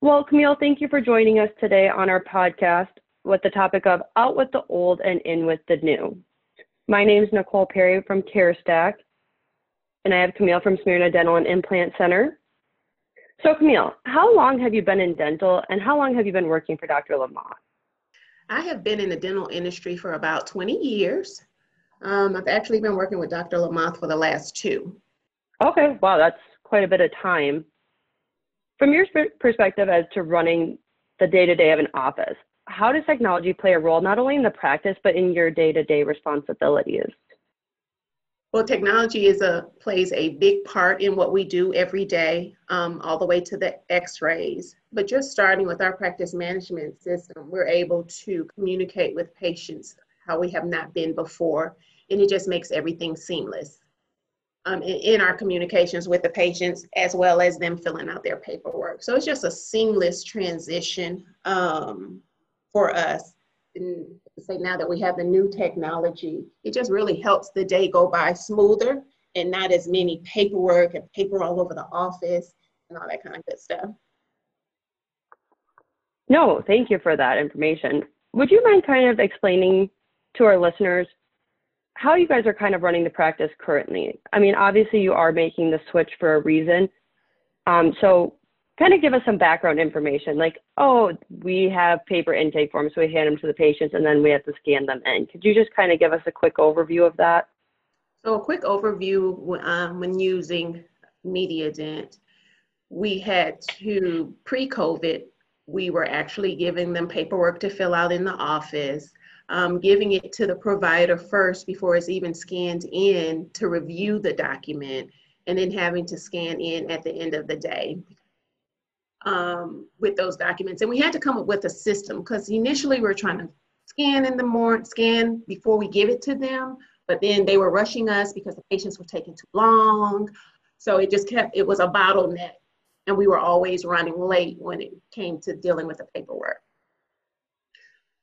Well, Camille, thank you for joining us today on our podcast with the topic of Out with the Old and In with the New. My name is Nicole Perry from CareStack, and I have Camille from Smyrna Dental and Implant Center. So, Camille, how long have you been in dental and how long have you been working for Dr. Lamothe? I have been in the dental industry for about 20 years. Um, I've actually been working with Dr. Lamothe for the last two. Okay, wow, that's quite a bit of time. From your perspective as to running the day to day of an office, how does technology play a role not only in the practice but in your day to day responsibilities? Well, technology is a plays a big part in what we do every day, um, all the way to the X-rays. But just starting with our practice management system, we're able to communicate with patients how we have not been before, and it just makes everything seamless um, in, in, our communications with the patients, as well as them filling out their paperwork. So it's just a seamless transition um, for us. And say now that we have the new technology, it just really helps the day go by smoother and not as many paperwork and paper all over the office and all that kind of good stuff. No, thank you for that information. Would you mind kind of explaining to our listeners how you guys are kind of running the practice currently? I mean, obviously you are making the switch for a reason. Um, so kind of give us some background information like, oh, we have paper intake forms, so we hand them to the patients and then we have to scan them in. Could you just kind of give us a quick overview of that? So a quick overview um, when using MediaDent, we had to, pre-COVID, we were actually giving them paperwork to fill out in the office, um, giving it to the provider first before it's even scanned in to review the document, and then having to scan in at the end of the day um, with those documents. And we had to come up with a system because initially we were trying to scan in the morning, scan before we give it to them, but then they were rushing us because the patients were taking too long. So it just kept, it was a bottleneck. And we were always running late when it came to dealing with the paperwork.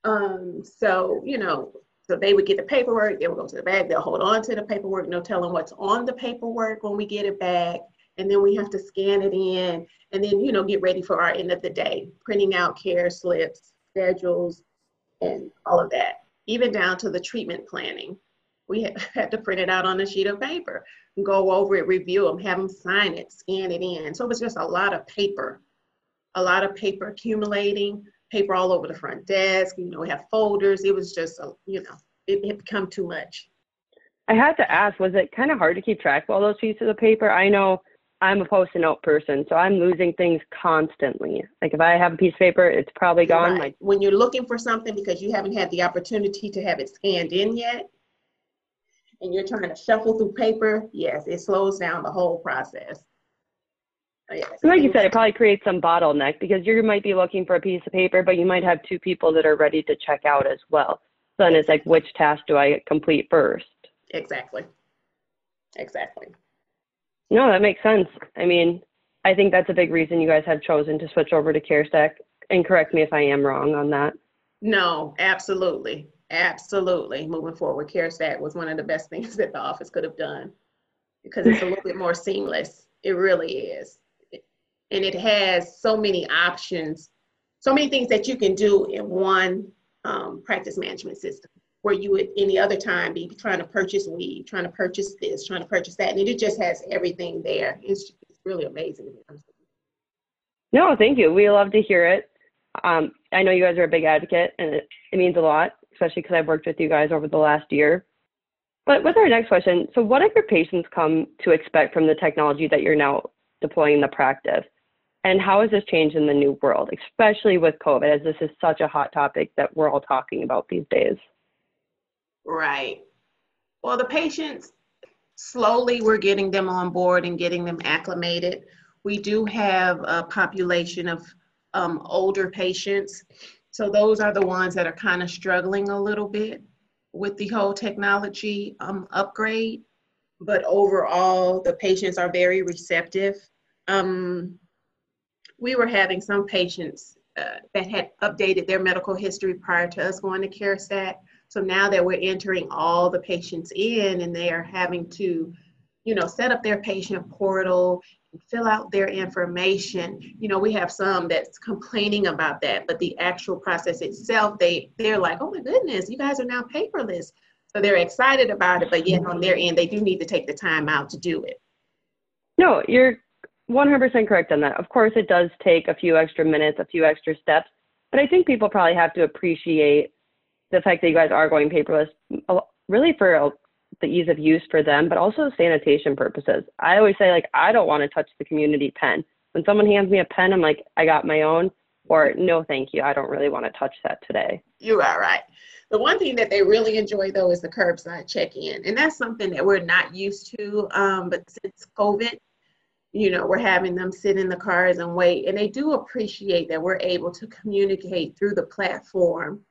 Um, so, you know, so they would get the paperwork, they would go to the bag, they'll hold on to the paperwork, no telling what's on the paperwork when we get it back and then we have to scan it in and then you know get ready for our end of the day printing out care slips schedules and all of that even down to the treatment planning. We had to print it out on a sheet of paper go over it review them have them sign it scan it in. So it was just a lot of paper a lot of paper accumulating paper all over the front desk you know we have folders it was just a, you know it had become too much I had to ask, was it kind of hard to keep track of all those pieces of paper? I know I'm a post-it note person, so I'm losing things constantly. Like if I have a piece of paper, it's probably gone. Right. Like when you're looking for something because you haven't had the opportunity to have it scanned in yet, and you're trying to shuffle through paper, yes, it slows down the whole process. Like you said, it probably creates some bottleneck because you might be looking for a piece of paper, but you might have two people that are ready to check out as well. So then it's like, which task do I complete first? Exactly. Exactly. No, that makes sense. I mean, I think that's a big reason you guys have chosen to switch over to CareStack. And correct me if I am wrong on that. No, absolutely. Absolutely. Moving forward, CareStack was one of the best things that the office could have done because it's a little bit more seamless. It really is. And it has so many options, so many things that you can do in one um, practice management system where you would any other time be trying to purchase Weave, trying to purchase this, trying to purchase that. And it just has everything there. It's, it's really amazing. No, thank you. We love to hear it. Um, I know you guys are a big advocate and it, it means a lot, especially because I've worked with you guys over the last year. But with our next question, so what have your patients come to expect from the technology that you're now deploying in the practice? And how has this changed in the new world, especially with COVID, as this is such a hot topic that we're all talking about these days? Right. Well, the patients, slowly we're getting them on board and getting them acclimated. We do have a population of um, older patients. So those are the ones that are kind of struggling a little bit with the whole technology um, upgrade. But overall, the patients are very receptive. Um, we were having some patients uh, that had updated their medical history prior to us going to CareStack so now that we're entering all the patients in and they are having to you know, set up their patient portal, fill out their information. You know, we have some that's complaining about that, but the actual process itself, they they're like, oh my goodness, you guys are now paperless. So they're excited about it, but yet on their end, they do need to take the time out to do it. No, you're 100% correct on that. Of course, it does take a few extra minutes, a few extra steps, but I think people probably have to appreciate the fact that you guys are going paperless, really for the ease of use for them, but also sanitation purposes. I always say, like, I don't want to touch the community pen. When someone hands me a pen, I'm like, I got my own, or no, thank you. I don't really want to touch that today. You are right. The one thing that they really enjoy, though, is the curbside check in. And that's something that we're not used to. Um, but since COVID, you know, we're having them sit in the cars and wait. And they do appreciate that we're able to communicate through the platform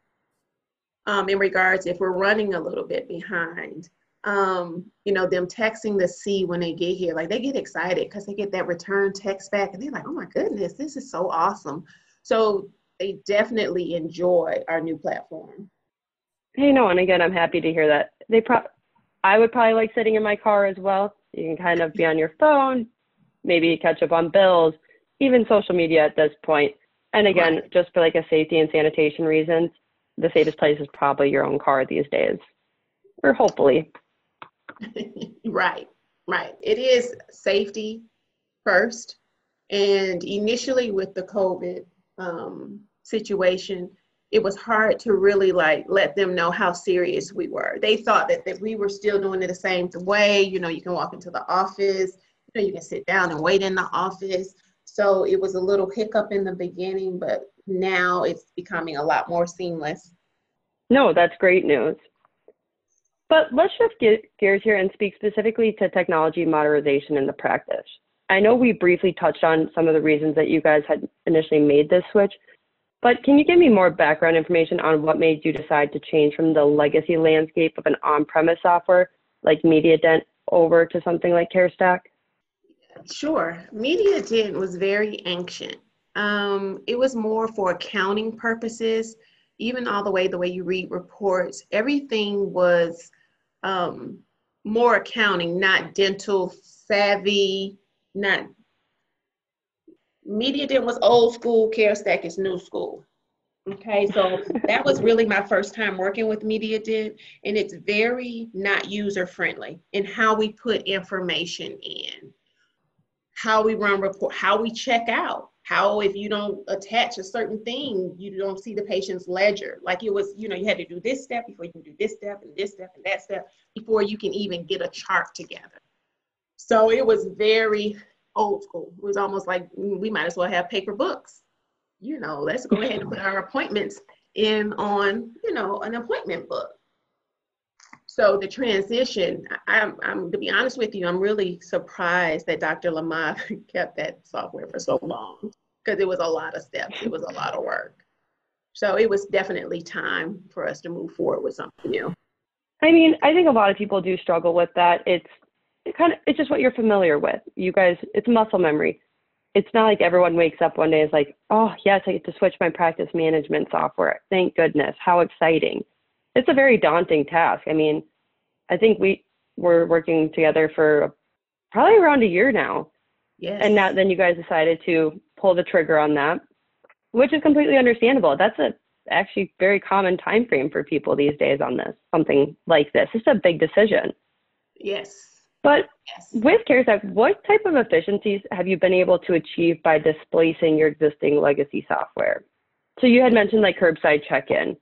um, in regards if we're running a little bit behind um, you know, them texting the C when they get here. Like they get excited because they get that return text back and they're like, oh my goodness, this is so awesome. So they definitely enjoy our new platform. Hey, no, and again, I'm happy to hear that. They pro I would probably like sitting in my car as well. You can kind of be on your phone, maybe catch up on bills, even social media at this point. And again, right. just for like a safety and sanitation reasons, the safest place is probably your own car these days, or hopefully. right, right. It is safety first. And initially, with the COVID um, situation, it was hard to really like let them know how serious we were. They thought that, that we were still doing it the same way. You know, you can walk into the office, know, you can sit down and wait in the office. So it was a little hiccup in the beginning, but now it's becoming a lot more seamless. No, that's great news. But let's shift gears here and speak specifically to technology modernization in the practice. I know we briefly touched on some of the reasons that you guys had initially made this switch, but can you give me more background information on what made you decide to change from the legacy landscape of an on-premise software like MediaDent over to something like CareStack? Sure. Media MediaDent was very ancient. Um, it was more for accounting purposes even all the way the way you read reports, everything was um, more accounting, not dental savvy, not MediaDent was old school, CareStack is new school. Okay, so that was really my first time working with MediaDent, and it's very not user friendly in how we put information in, how we run report, how we check out. How if you don't attach a certain thing you don't see the patient's ledger. Like it was you know you had to do this step before you can do this step and this step and that step before you can even get a chart together. So it was very old school. It was almost like mm, we might as well have paper books. You know let's go ahead and put our appointments in on you know an appointment book so the transition, I'm, I'm, to be honest with you, I'm really surprised that Dr. Lamothe kept that software for so long because it was a lot of steps. It was a lot of work. So it was definitely time for us to move forward with something new. I mean, I think a lot of people do struggle with that. It's it kind of it's just what you're familiar with. You guys, it's muscle memory. It's not like everyone wakes up one day and is like, oh yes, I get to switch my practice management software. Thank goodness. How exciting it's a very daunting task. I mean, I think we were working together for probably around a year now. Yes. And now then you guys decided to pull the trigger on that, which is completely understandable. That's a actually very common time frame for people these days on this, something like this. It's a big decision. Yes. But yes. with CareStack, what type of efficiencies have you been able to achieve by displacing your existing legacy software? So you had mentioned like curbside check-in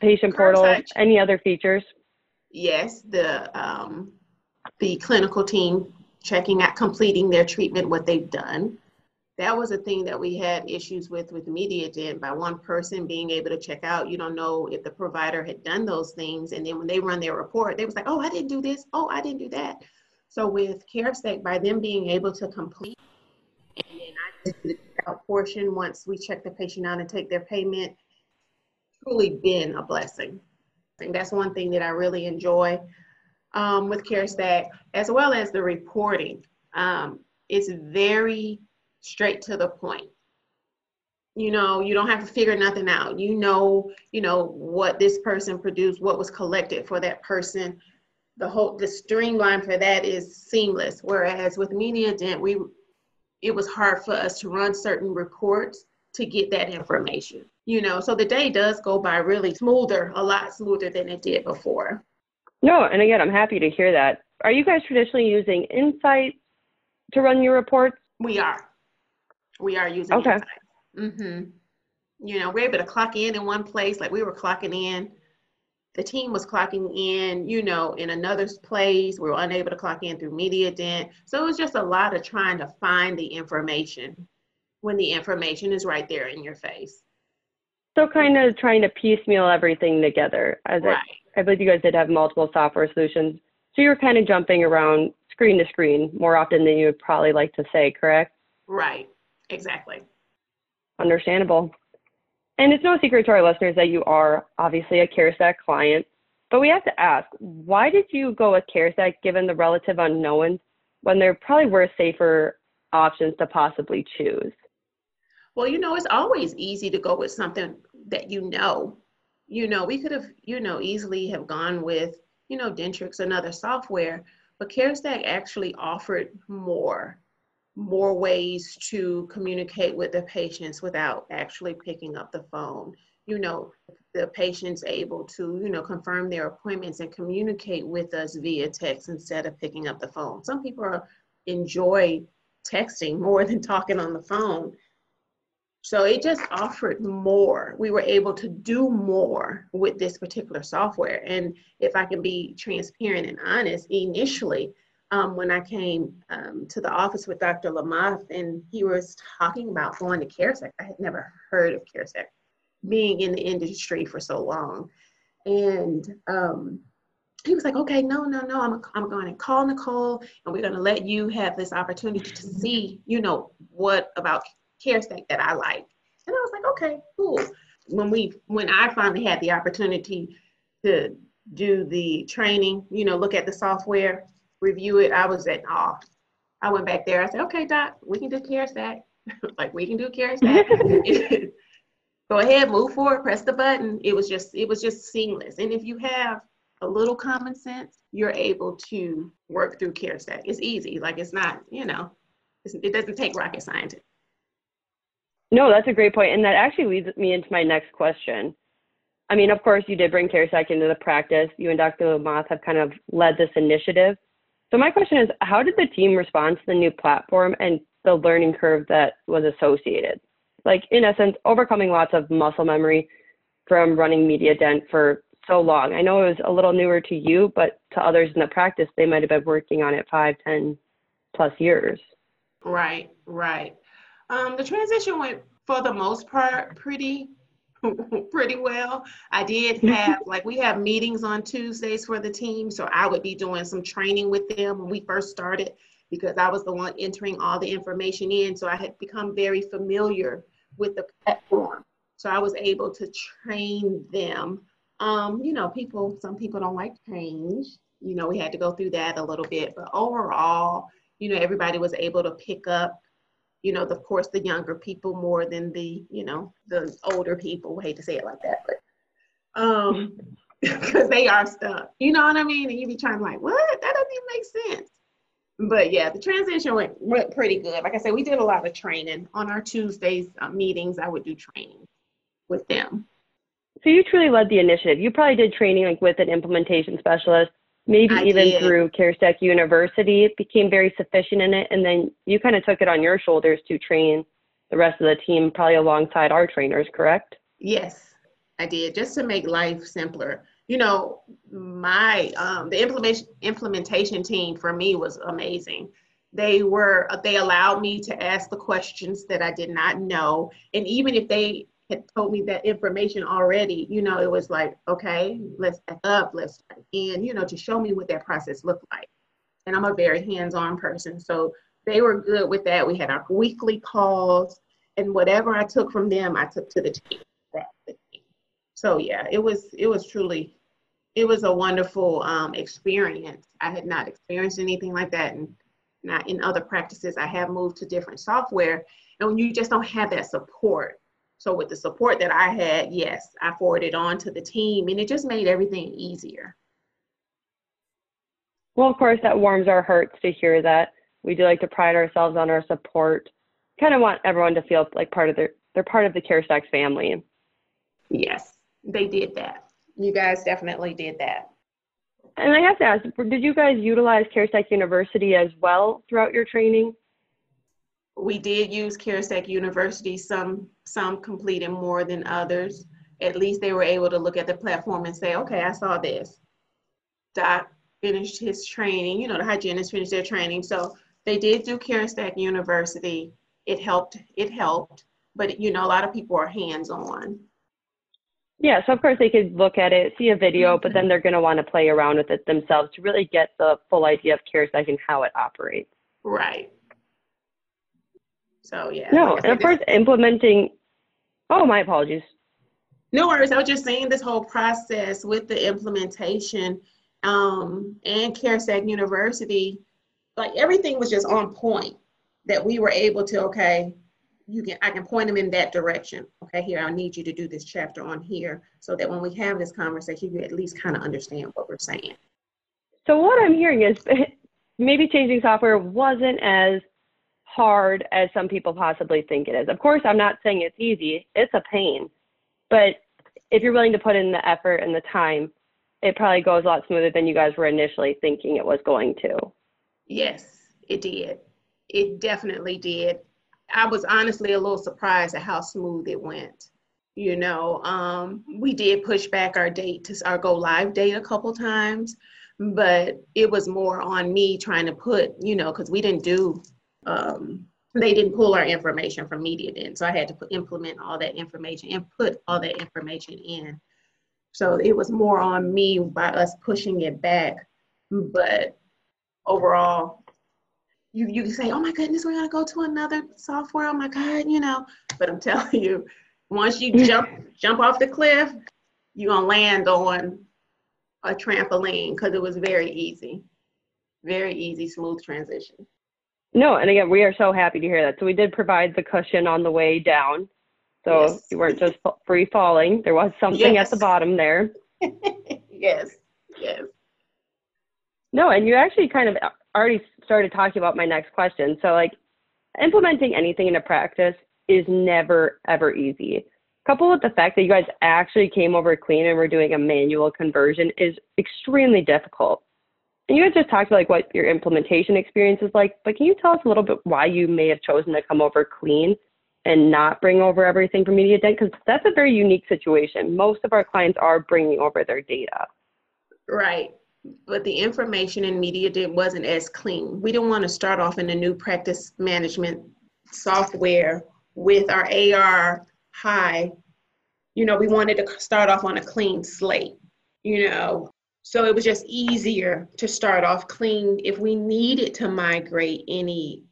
patient portal, any other features? Yes, the um, the clinical team checking out, completing their treatment, what they've done. That was a thing that we had issues with with MediaDent by one person being able to check out. You don't know if the provider had done those things, and then when they run their report, they was like, "Oh, I didn't do this. Oh, I didn't do that." So with CareStack, by them being able to complete, and then I did the out portion once we check the patient out and take their payment, truly been a blessing. And that's one thing that I really enjoy um, with CareStack, as well as the reporting. Um, it's very straight to the point. You know, you don't have to figure nothing out. You know, you know what this person produced, what was collected for that person. the whole the streamline for that is seamless. Whereas with MediaDent, we it was hard for us to run certain reports to get that information. You know, so the day does go by really smoother, a lot smoother than it did before. No, and again, I'm happy to hear that. Are you guys traditionally using Insight to run your reports? We are. We are using okay. Insight. Mm-hmm. You know, we're able to clock in in one place, like we were clocking in the team was clocking in, you know, in another place. We were unable to clock in through MediaDent So it was just a lot of trying to find the information when the information is right there in your face. So kind of trying to piecemeal everything together. As right. I, I believe you guys did have multiple software solutions. So you were kind of jumping around screen to screen more often than you would probably like to say, correct? Right, exactly. Understandable. And it's no secret to our listeners that you are obviously a CareStack client, but we have to ask, why did you go with CareStack given the relative unknowns when there probably were safer options to possibly choose? Well, you know, it's always easy to go with something that you know. You know, we could have, you know, easily have gone with, you know, Dentrix, another software, but CareStack actually offered more more ways to communicate with the patients without actually picking up the phone. You know, the patient's able to, you know, confirm their appointments and communicate with us via text instead of picking up the phone. Some people are, enjoy texting more than talking on the phone. So it just offered more. We were able to do more with this particular software. And if I can be transparent and honest, initially, um, when I came um, to the office with Dr. Lamothe and he was talking about going to CareStack. I had never heard of CareStack, being in the industry for so long. And um, he was like, okay, no, no, no, I'm, I'm going to call Nicole and we're going to let you have this opportunity to see, you know, what about CareStack that I like. And I was like, okay, cool. When we, when I finally had the opportunity to do the training, you know, look at the software, review it, I was at awe. I went back there. I said, okay, doc, we can do CareStack. like we can do CareStack. Go ahead, move forward, press the button. It was just, it was just seamless. And if you have a little common sense, you're able to work through CareStack. It's easy. Like it's not, you know, it doesn't take rocket science. No, that's a great point, and that actually leads me into my next question. I mean, of course, you did bring CareStack into the practice. You and Dr. Lamothe have kind of led this initiative. So my question is, how did the team respond to the new platform and the learning curve that was associated? Like in essence, overcoming lots of muscle memory from running MediaDent for so long. I know it was a little newer to you, but to others in the practice, they might have been working on it five, ten plus years. Right, right. Um, the transition went for the most part pretty pretty well. I did have like we have meetings on Tuesdays for the team, so I would be doing some training with them when we first started because I was the one entering all the information in. So I had become very familiar with the platform. So I was able to train them. Um, you know, people some people don't like change. You know, we had to go through that a little bit, but overall, you know, everybody was able to pick up you know, of course, the younger people more than the, you know, the older people. I hate to say it like that, but um, because they are stuck. You know what I mean? And you be trying to like, what? That doesn't even make sense. But yeah, the transition went, went pretty good. Like I said, we did a lot of training on our Tuesdays uh, meetings. I would do training with them. So you truly led the initiative. You probably did training like with an implementation specialist maybe I even did. through CareStack University, became very sufficient in it. And then you kind of took it on your shoulders to train the rest of the team, probably alongside our trainers, correct? Yes, I did, just to make life simpler. You know, my um, the implementation implementation team for me was amazing. They were they allowed me to ask the questions that I did not know, and even if they had told me that information already, you know, it was like, okay, let's back up, let's and you know, to show me what that process looked like. And I'm a very hands-on person. So they were good with that. We had our weekly calls and whatever I took from them, I took to the team. So yeah, it was it was truly it was a wonderful um, experience. I had not experienced anything like that and not in other practices. I have moved to different software. And when you just don't have that support, so with the support that I had, yes, I forwarded on to the team and it just made everything easier. Well, of course, that warms our hearts to hear that. We do like to pride ourselves on our support. Kind of want everyone to feel like part of their they're part of the CareStack family. Yes, they did that. You guys definitely did that. And I have to ask, did you guys utilize CareStack University as well throughout your training? We did use CareStack University, some some completed more than others. At least they were able to look at the platform and say, okay, I saw this. Doc finished his training, you know, the hygienists finished their training. So they did do CareStack University. It helped, it helped, but you know, a lot of people are hands-on. Yeah, so of course they could look at it, see a video, mm-hmm. but then they're going to want to play around with it themselves to really get the full idea of CareStack and how it operates. Right. So yeah. No, like and of course implementing. Oh, my apologies. No worries. I was just saying this whole process with the implementation um, and CareStack University, like everything was just on point. That we were able to okay, you can I can point them in that direction. Okay, here I need you to do this chapter on here, so that when we have this conversation, you at least kind of understand what we're saying. So what I'm hearing is maybe changing software wasn't as hard as some people possibly think it is. Of course, I'm not saying it's easy, it's a pain. But if you're willing to put in the effort and the time, it probably goes a lot smoother than you guys were initially thinking it was going to. Yes, it did. It definitely did. I was honestly a little surprised at how smooth it went. You know, um, we did push back our date to our go live date a couple times, but it was more on me trying to put, you know, because we didn't do um, they didn't pull our information from MediaDent. So I had to put, implement all that information and put all that information in. So it was more on me by us pushing it back. But overall, you, you say, oh my goodness, we're gonna go to another software. Oh my God, you know. But I'm telling you, once you jump jump off the cliff, you're gonna land on a trampoline because it was very easy. Very easy, smooth transition. No, and again, we are so happy to hear that. So we did provide the cushion on the way down. So yes. you weren't just free falling. There was something yes. at the bottom there. yes, yes. No, and you actually kind of uh, already started talking about my next question. So, like, implementing anything into practice is never, ever easy. Coupled with the fact that you guys actually came over clean and were doing a manual conversion is extremely difficult. And you guys just talked about like what your implementation experience is like, but can you tell us a little bit why you may have chosen to come over clean and not bring over everything from MediaDent? Because that's a very unique situation. Most of our clients are bringing over their data. Right. But the information in MediaDent wasn't as clean. We didn't want to start off in a new practice management software with our AR high. You know, we wanted to start off on a clean slate. You know, so it was just easier to start off clean. If we needed to migrate any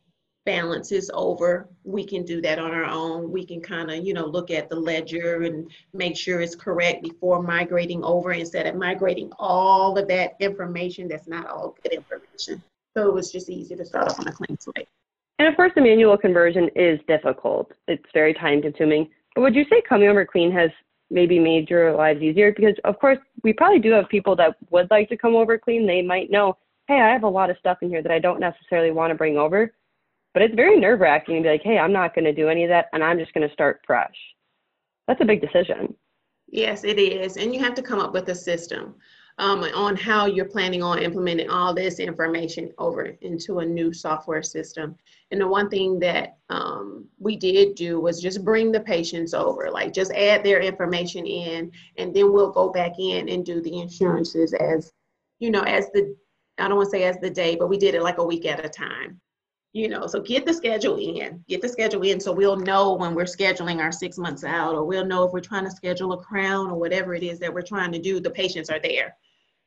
balances over, we can do that on our own. We can kind of, you know, look at the ledger and make sure it's correct before migrating over instead of migrating all of that information that's not all good information. So it was just easy to start off on a clean slate. And of course, the manual conversion is difficult. It's very time consuming. But would you say coming over clean has maybe made your lives easier because of course we probably do have people that would like to come over clean. They might know hey i have a lot of stuff in here that i don't necessarily want to bring over. But it's very nerve wracking to be like hey i'm not going to do any of that and i'm just going to start fresh. That's a big decision. Yes it is and you have to come up with a system um, on how you're planning on implementing all this information over into a new software system. And the one thing that um, we did do was just bring the patients over, like just add their information in, and then we'll go back in and do the insurances as, you know, as the, I don't want to say as the day, but we did it like a week at a time. You know, so get the schedule in, get the schedule in so we'll know when we're scheduling our six months out, or we'll know if we're trying to schedule a crown or whatever it is that we're trying to do, the patients are there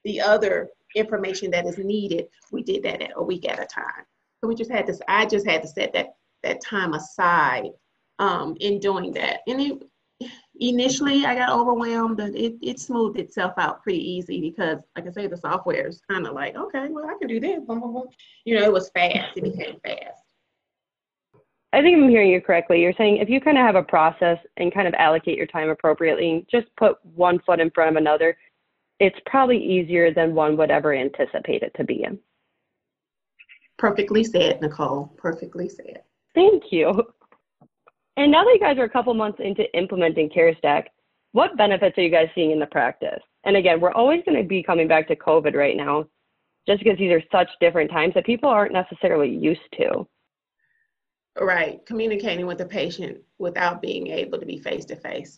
the other information that is needed, we did that at a week at a time. So we just had this, I just had to set that, that time aside um, in doing that. And it, initially I got overwhelmed, but it, it smoothed itself out pretty easy because like I say, the software is kind of like, okay, well, I can do this. You know, it was fast. It became fast. I think I'm hearing you correctly. You're saying if you kind of have a process and kind of allocate your time appropriately, just put one foot in front of another, it's probably easier than one would ever anticipate it to be. Perfectly said, Nicole. Perfectly said. Thank you. And now that you guys are a couple months into implementing CareStack, what benefits are you guys seeing in the practice? And again, we're always going to be coming back to COVID right now, just because these are such different times that people aren't necessarily used to. Right, communicating with the patient without being able to be face to face.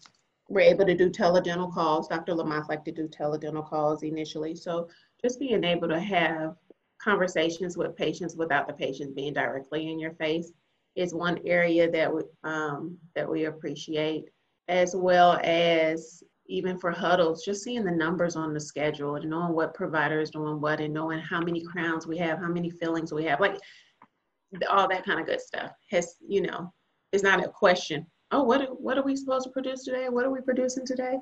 We're able to do teledental calls. Dr. Lamothe liked to do teledental calls initially. So just being able to have conversations with patients without the patients being directly in your face is one area that we, um, that we appreciate, as well as even for huddles, just seeing the numbers on the schedule and knowing what provider is doing what and knowing how many crowns we have, how many fillings we have, like all that kind of good stuff has, you know, it's not a question. Oh, what, what are we supposed to produce today? What are we producing today?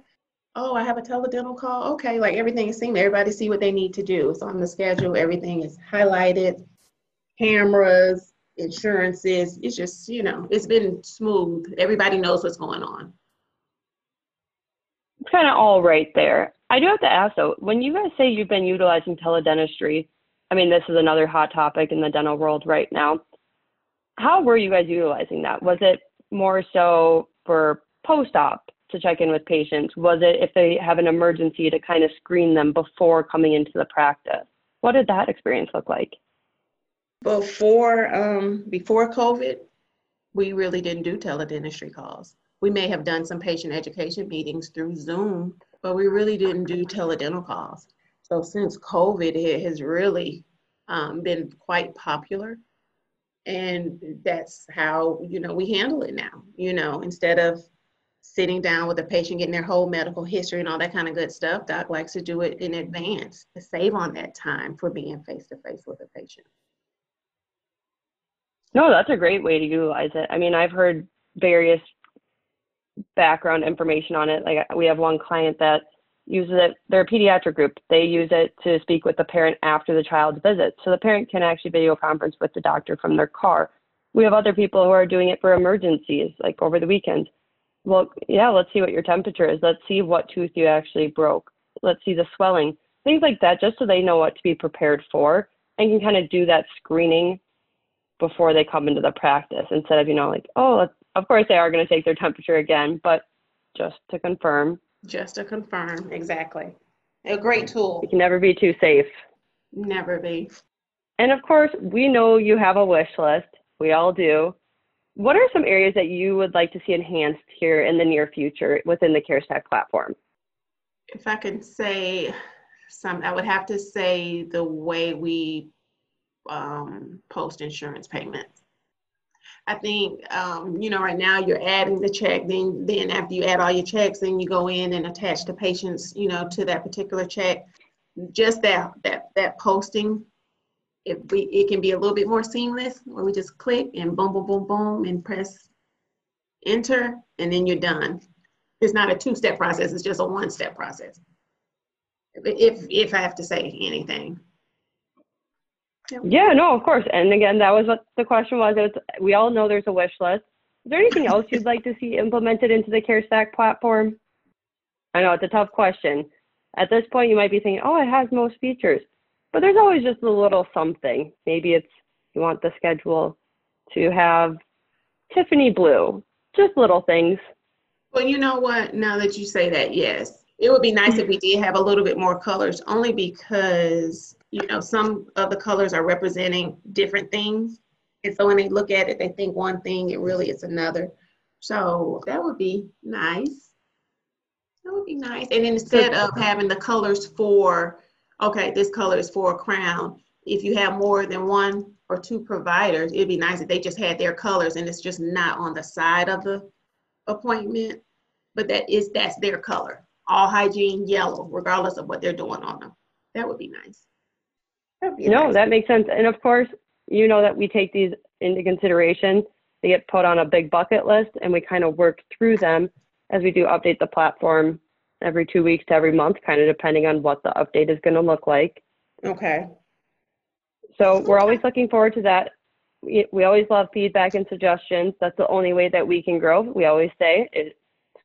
Oh, I have a teledental call. Okay, like everything is seen. Everybody see what they need to do. It's on the schedule. Everything is highlighted. Cameras, insurances. It's just, you know, it's been smooth. Everybody knows what's going on. It's kind of all right there. I do have to ask though, when you guys say you've been utilizing teledentistry, I mean, this is another hot topic in the dental world right now. How were you guys utilizing that? Was it more so for post op to check in with patients? Was it if they have an emergency to kind of screen them before coming into the practice? What did that experience look like? Before um, before COVID, we really didn't do teledentistry calls. We may have done some patient education meetings through Zoom, but we really didn't do teledental calls. So since COVID, it has really um, been quite popular. And that's how, you know, we handle it now. You know, instead of sitting down with a patient, getting their whole medical history and all that kind of good stuff, doc likes to do it in advance to save on that time for being face to face with a patient. No, that's a great way to utilize it. I mean, I've heard various background information on it. Like we have one client that uses it, they're a pediatric group. They use it to speak with the parent after the child's visit. So the parent can actually video conference with the doctor from their car. We have other people who are doing it for emergencies, like over the weekend. Well, yeah, let's see what your temperature is. Let's see what tooth you actually broke. Let's see the swelling, things like that, just so they know what to be prepared for and can kind of do that screening before they come into the practice instead of, you know, like, oh, of course they are going to take their temperature again, but just to confirm, just to confirm, exactly. A great tool. You can never be too safe. Never be. And of course, we know you have a wish list. We all do. What are some areas that you would like to see enhanced here in the near future within the CareStack platform? If I could say some, I would have to say the way we um, post insurance payments. I think, um, you know, right now you're adding the check, then, then after you add all your checks, then you go in and attach the patients, you know, to that particular check. Just that, that, that posting, if we, it can be a little bit more seamless where we just click and boom, boom, boom, boom, and press enter, and then you're done. It's not a two-step process, it's just a one-step process. If, if I have to say anything. Yeah, no, of course. And again, that was what the question was. was we all know there's a wish list. Is there anything else you'd like to see implemented into the CareStack platform? I know it's a tough question. At this point, you might be thinking, oh, it has most features. But there's always just a little something. Maybe it's you want the schedule to have Tiffany blue, just little things. Well, you know what? Now that you say that, yes. It would be nice if mm-hmm. we did have a little bit more colors, only because you know, some of the colors are representing different things. And so when they look at it, they think one thing, it really is another. So that would be nice. That would be nice. And instead of having the colors for, okay, this color is for a crown, if you have more than one or two providers, it'd be nice if they just had their colors and it's just not on the side of the appointment, but that is that's their color. All hygiene yellow, regardless of what they're doing on them. That would be nice. No, nice. that makes sense. And of course, you know that we take these into consideration. They get put on a big bucket list and we kind of work through them as we do update the platform every two weeks to every month, kind of depending on what the update is going to look like. Okay. So we're always looking forward to that. We, we always love feedback and suggestions. That's the only way that we can grow. We always say it's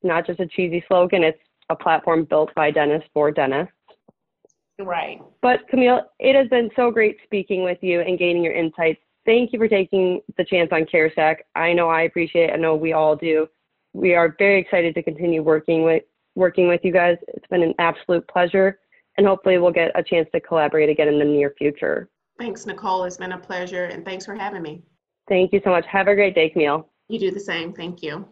not just a cheesy slogan, it's a platform built by dentists for dentists. Right. But Camille, it has been so great speaking with you and gaining your insights. Thank you for taking the chance on CareStack. I know I appreciate it. I know we all do. We are very excited to continue working with working with you guys. It's been an absolute pleasure, and hopefully we'll get a chance to collaborate again in the near future. Thanks, Nicole. It's been a pleasure, and thanks for having me. Thank you so much. Have a great day, Camille. You do the same. Thank you.